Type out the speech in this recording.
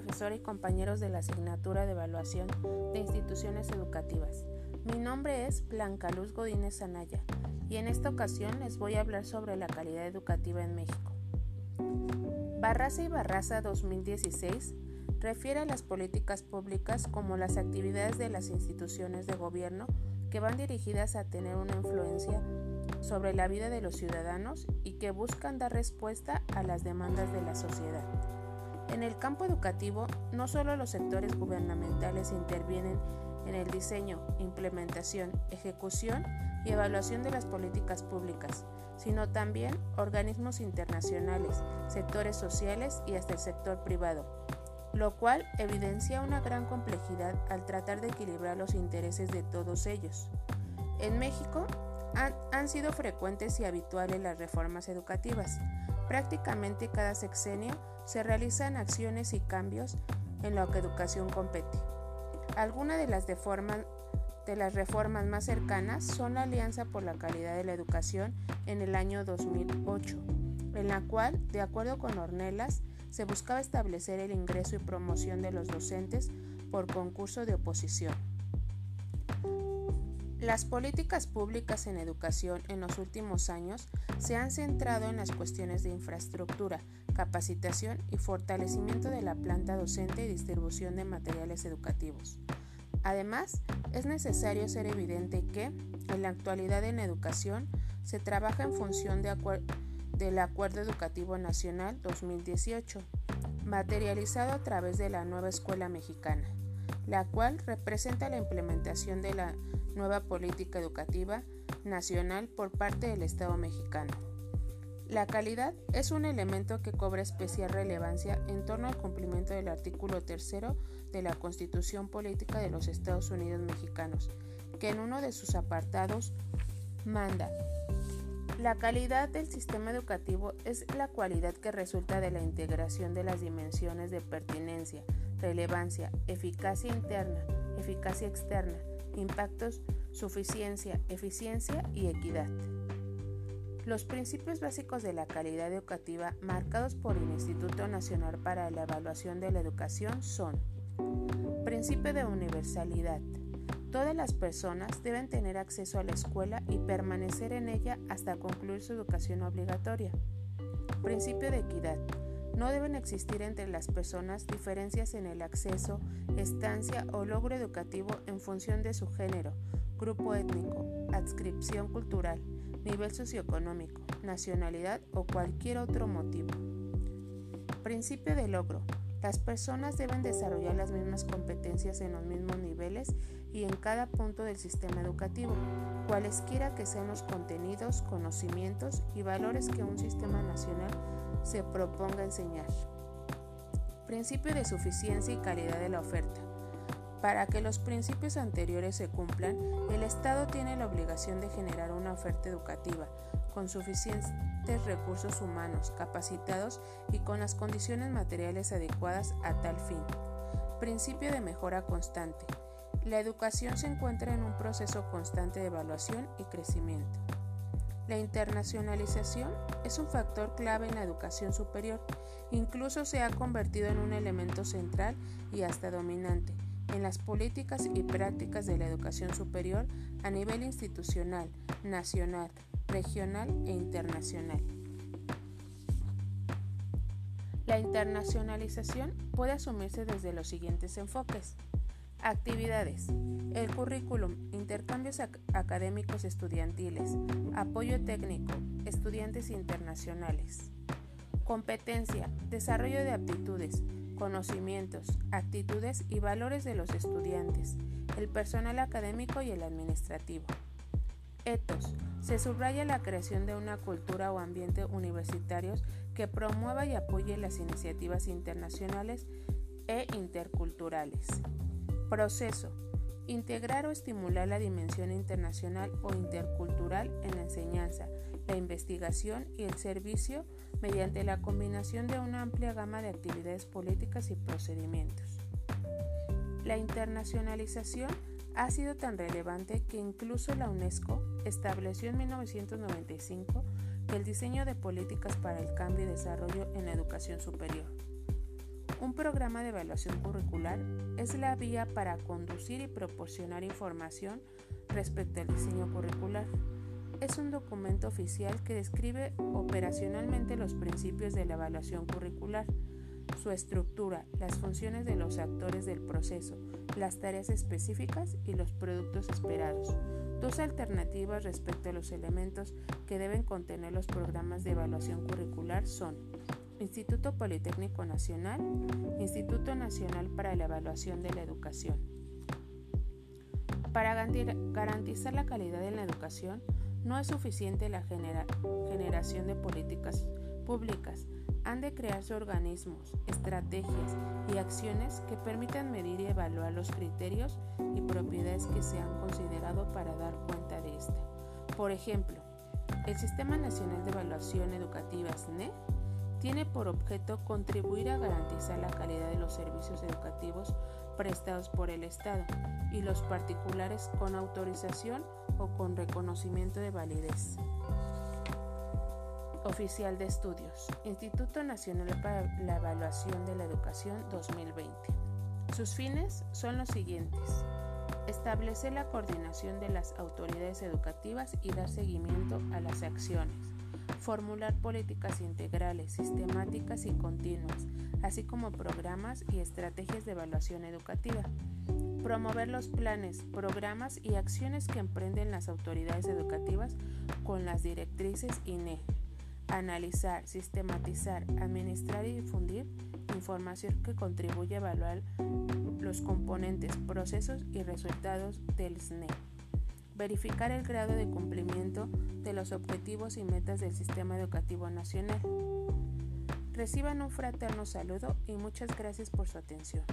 profesora y compañeros de la asignatura de evaluación de instituciones educativas. Mi nombre es Blanca Luz Godínez Anaya y en esta ocasión les voy a hablar sobre la calidad educativa en México. Barraza y Barraza 2016 refiere a las políticas públicas como las actividades de las instituciones de gobierno que van dirigidas a tener una influencia sobre la vida de los ciudadanos y que buscan dar respuesta a las demandas de la sociedad. En el campo educativo, no solo los sectores gubernamentales intervienen en el diseño, implementación, ejecución y evaluación de las políticas públicas, sino también organismos internacionales, sectores sociales y hasta el sector privado, lo cual evidencia una gran complejidad al tratar de equilibrar los intereses de todos ellos. En México han, sido frecuentes y habituales las reformas educativas. Prácticamente cada sexenio se realizan acciones y cambios en lo que educación compete. Algunas de las, reformas más cercanas son la Alianza por la Calidad de la Educación en el año 2008, en la cual, de acuerdo con Ornelas, se buscaba establecer el ingreso y promoción de los docentes por concurso de oposición. Las políticas públicas en educación en los últimos años se han centrado en las cuestiones de infraestructura, capacitación y fortalecimiento de la planta docente y distribución de materiales educativos. Además, es necesario ser evidente que, en la actualidad en educación, se trabaja en función de del Acuerdo Educativo Nacional 2018, materializado a través de la nueva Escuela Mexicana, la cual representa la implementación de la nueva política educativa nacional por parte del Estado mexicano. La calidad es un elemento que cobra especial relevancia en torno al cumplimiento del artículo tercero de la Constitución Política de los Estados Unidos Mexicanos, que en uno de sus apartados manda la calidad del sistema educativo es la cualidad que resulta de la integración de las dimensiones de pertinencia, relevancia, eficacia interna, eficacia externa, impactos, suficiencia, eficiencia y equidad. Los principios básicos de la calidad educativa marcados por el Instituto Nacional para la Evaluación de la Educación son Principio de universalidad. Todas las personas deben tener acceso a la escuela y permanecer en ella hasta concluir su educación obligatoria. Principio de equidad. No deben existir entre las personas diferencias en el acceso, estancia o logro educativo en función de su género, grupo étnico, adscripción cultural, nivel socioeconómico, nacionalidad o cualquier otro motivo. Principio de logro. Las personas deben desarrollar las mismas competencias en los mismos niveles y en cada punto del sistema educativo, cualesquiera que sean los contenidos, conocimientos y valores que un sistema nacional se proponga enseñar. Principio de suficiencia y calidad de la oferta. Para que los principios anteriores se cumplan, el Estado tiene la obligación de generar una oferta educativa con suficientes recursos humanos capacitados y con las condiciones materiales adecuadas a tal fin. Principio de mejora constante. La educación se encuentra en un proceso constante de evaluación y crecimiento. La internacionalización es un factor clave en la educación superior, incluso se ha convertido en un elemento central y hasta dominante en las políticas y prácticas de la educación superior a nivel institucional, nacional, regional e internacional. La internacionalización puede asumirse desde los siguientes enfoques. Actividades. El currículum, intercambios académicos estudiantiles, apoyo técnico, estudiantes internacionales. Competencia, desarrollo de aptitudes, conocimientos, actitudes y valores de los estudiantes, el personal académico y el administrativo. Etos. Se subraya la creación de una cultura o ambiente universitarios que promueva y apoye las iniciativas internacionales e interculturales. Proceso. Integrar o estimular la dimensión internacional o intercultural en la enseñanza, la investigación y el servicio mediante la combinación de una amplia gama de actividades políticas y procedimientos. La internacionalización ha sido tan relevante que incluso la UNESCO estableció en 1995 el diseño de políticas para el cambio y desarrollo en la educación superior. Un programa de evaluación curricular es la vía para conducir y proporcionar información respecto al diseño curricular. Es un documento oficial que describe operacionalmente los principios de la evaluación curricular, su estructura, las funciones de los actores del proceso, las tareas específicas y los productos esperados. Dos alternativas respecto a los elementos que deben contener los programas de evaluación curricular son Instituto Politécnico Nacional, Instituto Nacional para la Evaluación de la Educación. Para garantizar la calidad de la educación, no es suficiente la generación de políticas públicas, han de crearse organismos, estrategias y acciones que permitan medir y evaluar los criterios y propiedades que se han considerado para dar cuenta de esta. Por ejemplo, el Sistema Nacional de Evaluación Educativa SNE tiene por objeto contribuir a garantizar la calidad de los servicios educativos prestados por el Estado y los particulares con autorización o con reconocimiento de validez. Oficial de Estudios, Instituto Nacional para la Evaluación de la Educación 2020. Sus fines son los siguientes. Establecer la coordinación de las autoridades educativas y dar seguimiento a las acciones. Formular políticas integrales, sistemáticas y continuas, así como programas y estrategias de evaluación educativa. Promover los planes, programas y acciones que emprenden las autoridades educativas con las directrices INE analizar, sistematizar, administrar y difundir información que contribuye a evaluar los componentes, procesos y resultados del SNE. Verificar el grado de cumplimiento los objetivos y metas del Sistema Educativo Nacional. Reciban un fraterno saludo y muchas gracias por su atención.